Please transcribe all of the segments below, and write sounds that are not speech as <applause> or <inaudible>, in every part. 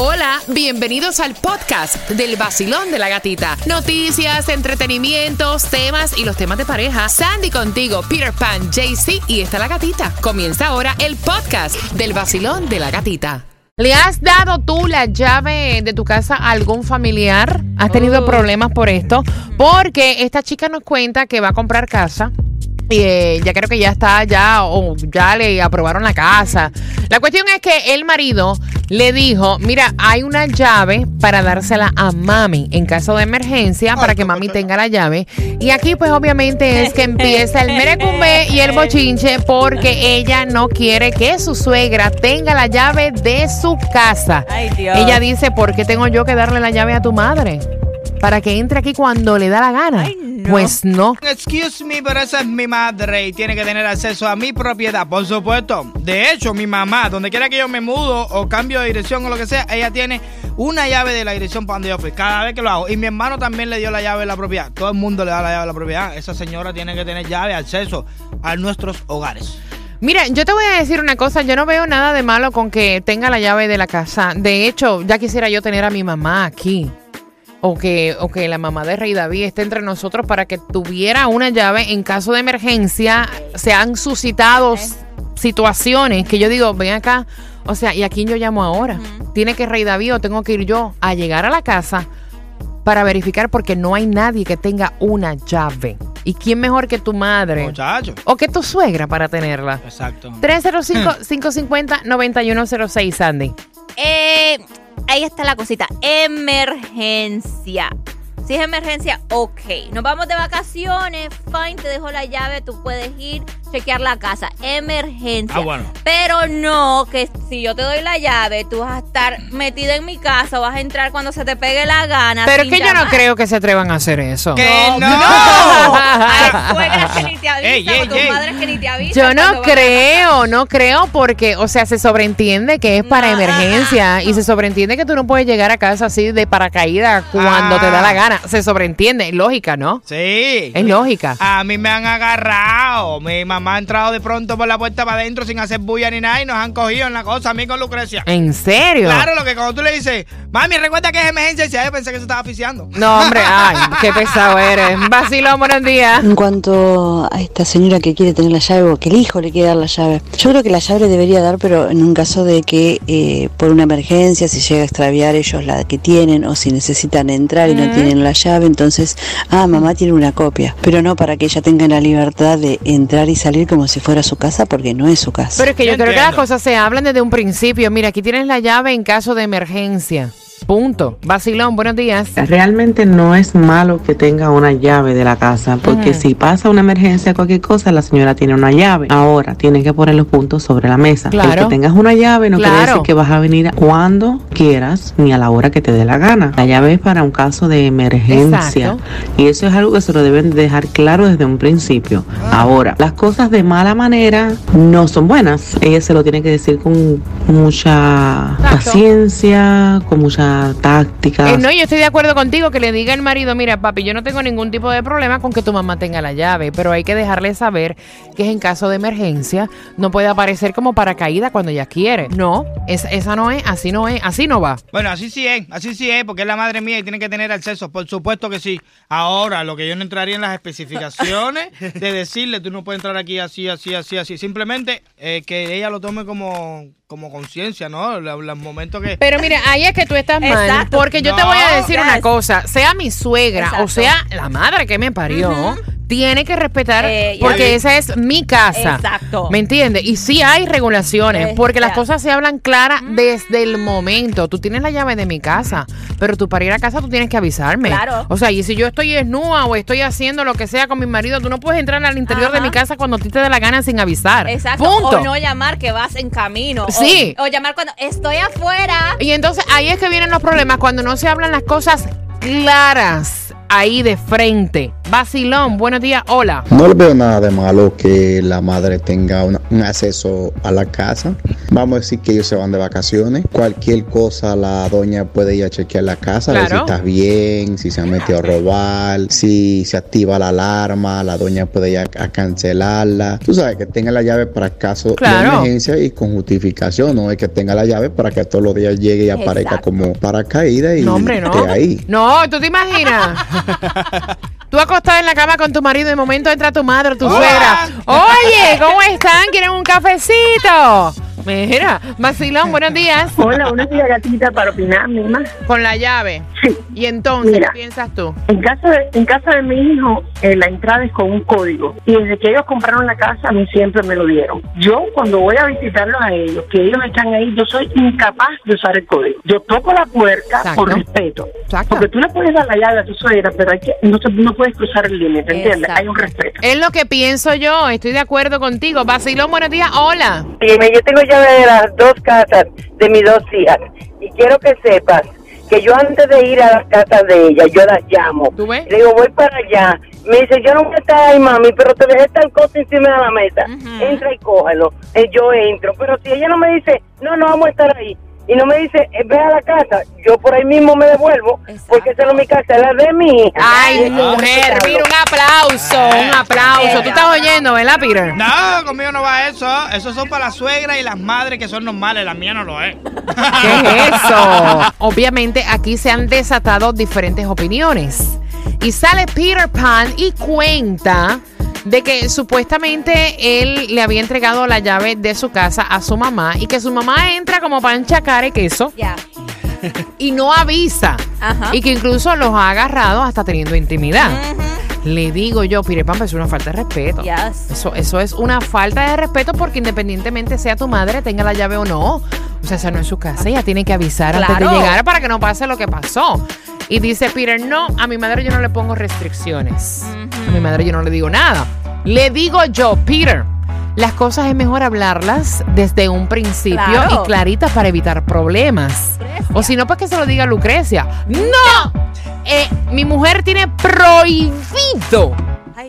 Hola, bienvenidos al podcast del vacilón de la gatita. Noticias, entretenimientos, temas y los temas de pareja. Sandy contigo, Peter Pan, JC y está la gatita. Comienza ahora el podcast del vacilón de la gatita. ¿Le has dado tú la llave de tu casa a algún familiar? ¿Has tenido problemas por esto? Porque esta chica nos cuenta que va a comprar casa. Y eh, ya creo que ya está, ya, o ya le aprobaron la casa. La cuestión es que el marido le dijo, mira, hay una llave para dársela a mami en caso de emergencia, para que mami tenga la llave. Y aquí pues obviamente es que empieza el merecumbe y el bochinche porque ella no quiere que su suegra tenga la llave de su casa. Ay, Dios. Ella dice, ¿por qué tengo yo que darle la llave a tu madre? Para que entre aquí cuando le da la gana. Ay. Pues no. Excuse me, pero esa es mi madre y tiene que tener acceso a mi propiedad, por supuesto. De hecho, mi mamá, donde quiera que yo me mudo o cambio de dirección o lo que sea, ella tiene una llave de la dirección para donde yo fui, cada vez que lo hago. Y mi hermano también le dio la llave de la propiedad. Todo el mundo le da la llave de la propiedad. Esa señora tiene que tener llave, acceso a nuestros hogares. Mira, yo te voy a decir una cosa, yo no veo nada de malo con que tenga la llave de la casa. De hecho, ya quisiera yo tener a mi mamá aquí. O que, o que la mamá de Rey David esté entre nosotros para que tuviera una llave en caso de emergencia. Se han suscitado situaciones que yo digo, ven acá. O sea, ¿y a quién yo llamo ahora? ¿Tiene que Rey David o tengo que ir yo a llegar a la casa para verificar porque no hay nadie que tenga una llave? ¿Y quién mejor que tu madre? Muchacho. O que tu suegra para tenerla. Exacto. 305-550-9106, Sandy. Eh, ahí está la cosita. Emergencia. Si es emergencia, ok. Nos vamos de vacaciones, fine, te dejo la llave, tú puedes ir, chequear la casa. Emergencia. Ah, bueno. Pero no que si yo te doy la llave, tú vas a estar metida en mi casa, vas a entrar cuando se te pegue la gana. Pero es que yo no creo que se atrevan a hacer eso. ¿Qué? No, no. <laughs> Hay suegras que ni te avisan, Ey, ey, o tus ey. madres que ni te avisan. Yo no creo, no creo porque, o sea, se sobreentiende que es para No, emergencia ah, ah, y se sobreentiende que tú no puedes llegar a casa así de paracaídas cuando Ah. te da la gana. Se sobreentiende, es lógica, ¿no? Sí. Es lógica. A mí me han agarrado. Mi mamá ha entrado de pronto por la puerta para adentro sin hacer bulla ni nada y nos han cogido en la cosa a mí con Lucrecia. ¿En serio? Claro, lo que cuando tú le dices, mami, recuerda que es emergencia, y yo pensé que se estaba asfixiando. No, hombre, <laughs> ay, qué pesado eres. Vacilón, buenos días. En cuanto a esta señora que quiere tener la llave o que el hijo le quiere dar la llave, yo creo que la llave le debería dar, pero en un caso de que eh, por una emergencia, si llega a extraviar ellos la que tienen o si necesitan entrar y no tienen la llave, entonces, ah, mamá tiene una copia, pero no para que ella tenga la libertad de entrar y salir como si fuera su casa, porque no es su casa. Pero es que yo, Yo creo que las cosas se hablan desde un principio. Mira, aquí tienes la llave en caso de emergencia. Punto. Vacilón, buenos días. Realmente no es malo que tenga una llave de la casa, porque si pasa una emergencia, cualquier cosa, la señora tiene una llave. Ahora, tienen que poner los puntos sobre la mesa. El Claro. que tengas una llave no quiere decir que vas a venir cuando quieras ni a la hora que te dé la gana. La llave es para un caso de emergencia. Exacto. Y eso es algo que se lo deben de dejar claro desde un principio. Ahora, las cosas de mala manera no son buenas. Ella se lo tiene que decir con mucha Exacto. paciencia, con mucha táctica. Eh, no, yo estoy de acuerdo contigo que le diga al marido, mira, papi, yo no tengo ningún tipo de problema con que tu mamá tenga la llave, pero hay que dejarle saber que es en caso de emergencia, no puede aparecer como paracaídas cuando ella quiere. No, es- esa no es, así no es, así no va. Bueno, así sí es, así sí es, porque es la madre mía y tiene que tener acceso, por supuesto que sí. Ahora, lo que yo no entraría en las especificaciones <laughs> de decirle, tú no puedes entrar aquí así, así, así, así. Simplemente eh, que ella lo tome como, como conciencia, ¿no? Los, los momentos que... Pero mira, ahí es que tú estás mal, Exacto. porque yo te voy a decir una cosa, sea mi suegra o sea la madre que me parió, tiene que respetar, Eh, porque esa es mi casa. Exacto. ¿Me entiendes? Y sí hay regulaciones, porque las cosas se hablan claras desde el momento. Tú tienes la llave de mi casa, pero tú para ir a casa tú tienes que avisarme. Claro. O sea, y si yo estoy desnuda o estoy haciendo lo que sea con mi marido, tú no puedes entrar al interior de mi casa cuando a ti te dé la gana sin avisar. Exacto. Punto. O no llamar que vas en camino. O- Sí. O, llamar cuando estoy afuera. Y entonces ahí es que vienen los problemas cuando no se hablan las cosas claras ahí de frente. Vacilón, buenos días, hola. No le veo nada de malo que la madre tenga una- un acceso a la casa. Vamos a decir que ellos se van de vacaciones. Cualquier cosa la doña puede ir a chequear la casa, a ver si estás bien, si se han metido a robar, si se activa la alarma, la doña puede ir a, a cancelarla. Tú sabes que tenga la llave para caso Claro. de emergencia y con justificación, no es que tenga la llave para que todos los días llegue y aparezca Exacto. como paracaídas y No, hombre, no. esté ahí. No, ¿tú te imaginas? <laughs> Tú acostado en la cama con tu marido y de momento entra tu madre o tu suegra. Oye, ¿cómo están? ¿Quieren un cafecito? Mira, vacilón, buenos días. Hola, buenos días, gatita, para opinar, misma. Con la llave. Sí. Y entonces, Mira. ¿qué piensas tú? En casa de, en casa de mi hijo, eh, la entrada es con un código. Y desde que ellos compraron la casa, a mí siempre me lo dieron. Yo, cuando voy a visitarlos a ellos, que ellos están ahí, yo soy incapaz de usar el código. Yo toco la puerta Exacto. por respeto. Exacto. Porque tú le puedes dar la llave a tu suegra, pero hay que, no, se- no puedes cruzar el límite, ¿entiendes? Exacto. Hay un respeto. Es lo que pienso yo, estoy de acuerdo contigo. Vacilón, buenos días, hola. Dime, yo tengo llave de las dos casas de mis dos hijas y quiero que sepas que yo antes de ir a las casas de ellas, yo las llamo. ¿Tú ves? Le digo, voy para allá. Me dice, yo no voy a estar ahí, mami, pero te dejé tal cosa encima de la mesa. Entra y cógelo. Eh, yo entro. Pero si ella no me dice, no, no vamos a estar ahí. Y no me dice, eh, ve a la casa, yo por ahí mismo me devuelvo, Exacto. porque esa no es mi casa, es la de mi hija. Ay, mujer, mira, un aplauso, un aplauso. Tú estás oyendo, ¿verdad, Peter? No, conmigo no va eso. Eso son para las suegras y las madres que son normales. La mía no lo es. <laughs> ¿Qué es eso? Obviamente aquí se han desatado diferentes opiniones. Y sale Peter Pan y cuenta de que supuestamente él le había entregado la llave de su casa a su mamá y que su mamá entra como pancha cara y queso Ya. y no avisa. Ajá. Y que incluso los ha agarrado hasta teniendo intimidad. Ujú. Le digo yo, pues es una falta de respeto. Yes. Eso, eso es una falta de respeto porque independientemente sea tu madre, tenga la llave o no, o sea, esa no es su casa, ella tiene que avisar antes Claro. de llegar para que no pase lo que pasó. Y dice Peter, no, a mi madre yo no le pongo restricciones. A mi madre yo no le digo nada. Le digo yo, Peter, las cosas es mejor hablarlas desde un principio Claro. y claritas para evitar problemas. O si no, pues que se lo diga Lucrecia. ¡No! Eh, mi mujer tiene prohibido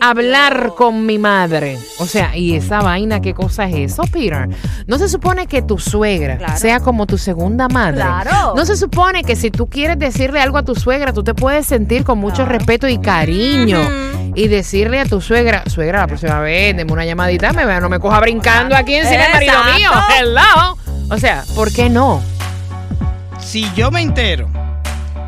hablar con mi madre. O sea, ¿y esa vaina qué cosa es eso, Peter? No se supone que tu suegra Claro. sea como tu segunda madre. Claro. No se supone que si tú quieres decirle algo a tu suegra, tú te puedes sentir con mucho respeto y cariño. Y decirle a tu suegra, suegra, la próxima vez, deme una llamadita, me no me coja brincando aquí encima del marido mío. Hello. O sea, ¿por qué no? si yo me entero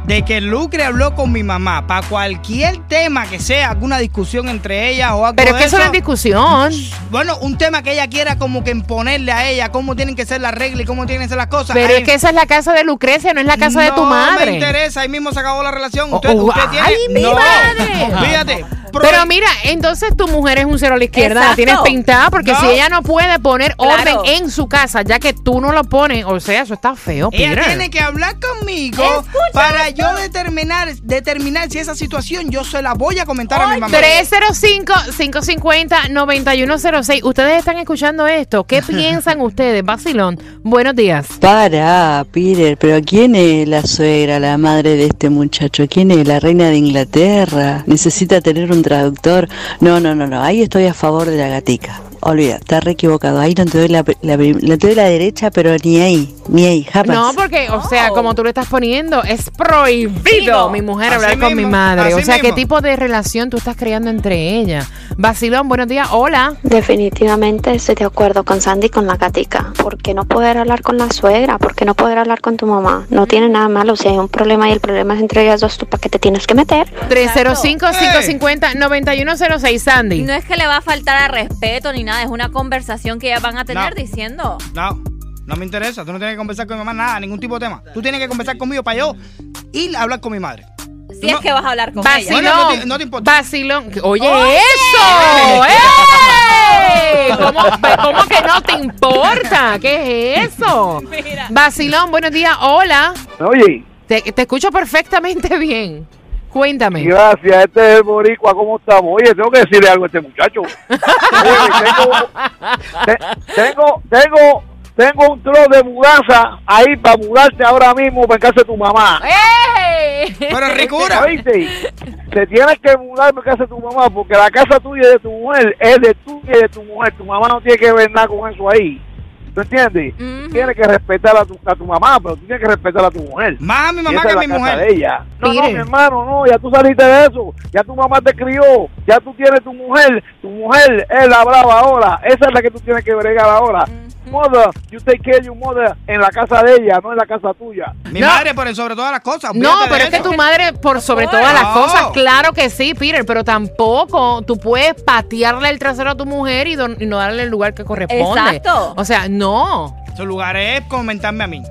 de que Lucre habló con mi mamá para cualquier tema que sea, alguna discusión entre ellas o algo Pero es de que eso no es discusión. Bueno, un tema que ella quiera como que imponerle a ella cómo tienen que ser las reglas y cómo tienen que ser las cosas. Pero Ahí- es que esa es la casa de Lucrecia, no es la casa de tu No madre. me interesa, ahí mismo se acabó la relación. Oh, Usted, oh, usted tiene. ay, mi no, madre. <laughs> Olvídate. Pero mira, entonces tu mujer es un cero a la izquierda, la tienes pintada, porque No. si ella no puede poner Claro. orden en su casa, ya que tú no lo pones, o sea, eso está feo, Ella Peter. tiene que hablar conmigo Escucha para esto. yo determinar, determinar si esa situación yo se la voy a comentar a mi mamá. 305-550-9106. Ustedes están escuchando esto. ¿Qué <laughs> piensan ustedes? Basilón, buenos días. Para, Peter, pero ¿quién es la suegra, la madre de este muchacho? ¿Quién es la reina de Inglaterra? Necesita tener un traductor. No, no, no, no, ahí estoy a favor de la gatica. Olvida, está re equivocado. Ahí no te doy la, la, la- te doy la derecha, pero ni ahí, ni ahí, jamás. No, porque, o sea, como tú lo estás poniendo, es prohibido mi mujer Así hablar con mi madre. O sea, ¿qué tipo de relación tú estás creando entre ella? Basilón, buenos días. Hola. Definitivamente estoy de acuerdo con Sandy y con la gatica. ¿Por qué no poder hablar con la suegra? ¿Por qué no poder hablar con tu mamá? No tiene nada malo. Si hay un problema y el problema es entre ellas dos, ¿tú para qué te tienes que meter? 305-550-9106, Sandy. No es que le va a faltar al respeto ni nada, es una conversación que ellas van a tener No. diciendo. No, no me interesa. Tú no tienes que conversar con mi mamá nada, ningún tipo de tema. Tú tienes que conversar conmigo para yo ir a hablar con mi madre. Si es no- que vas a hablar con Vacilón. ella. Bueno, no te- no te importa. Vacilón. Oye, eso. <laughs> ¡Ey! ¿Cómo, cómo que no te importa? ¿Qué es eso? Mira. Vacilón, buenos días. Hola. Oye, Te, te escucho perfectamente bien. Cuéntame. gracias, este es el boricua, ¿cómo estamos? Oye, tengo que decirle algo a este muchacho. <laughs> Oye, tengo, te- tengo, tengo, tengo un trozo de mudanza ahí para mudarte ahora mismo para casa de tu mamá. ¡Ey! Pero ricura. ¿Oíste? te tienes que mudar a casa de tu mamá porque la casa tuya y de tu mujer es de tuya y de tu mujer. Tu mamá no tiene que ver nada con eso ahí. ¿Tú entiendes? Tienes que respetar a tu, a tu mamá, pero tú tienes que respetar a tu mujer. Más a mi Y mamá que es mi mujer. de ella. No, no, mi hermano, no, ya tú saliste de eso. Ya tu mamá te crió. Ya tú tienes tu mujer. Tu mujer es la brava ahora. Esa es la que tú tienes que bregar ahora. Mother, you take care of your mother en la casa de ella, no en la casa tuya. Mi No. madre por sobre todas las cosas. No, pero es que tu madre, por sobre todas las No. cosas, claro que sí, Peter, pero tampoco tú puedes patearle el trasero a tu mujer y, don- y no darle el lugar que corresponde. Exacto. O sea, no. Su lugar es comentarme a mí.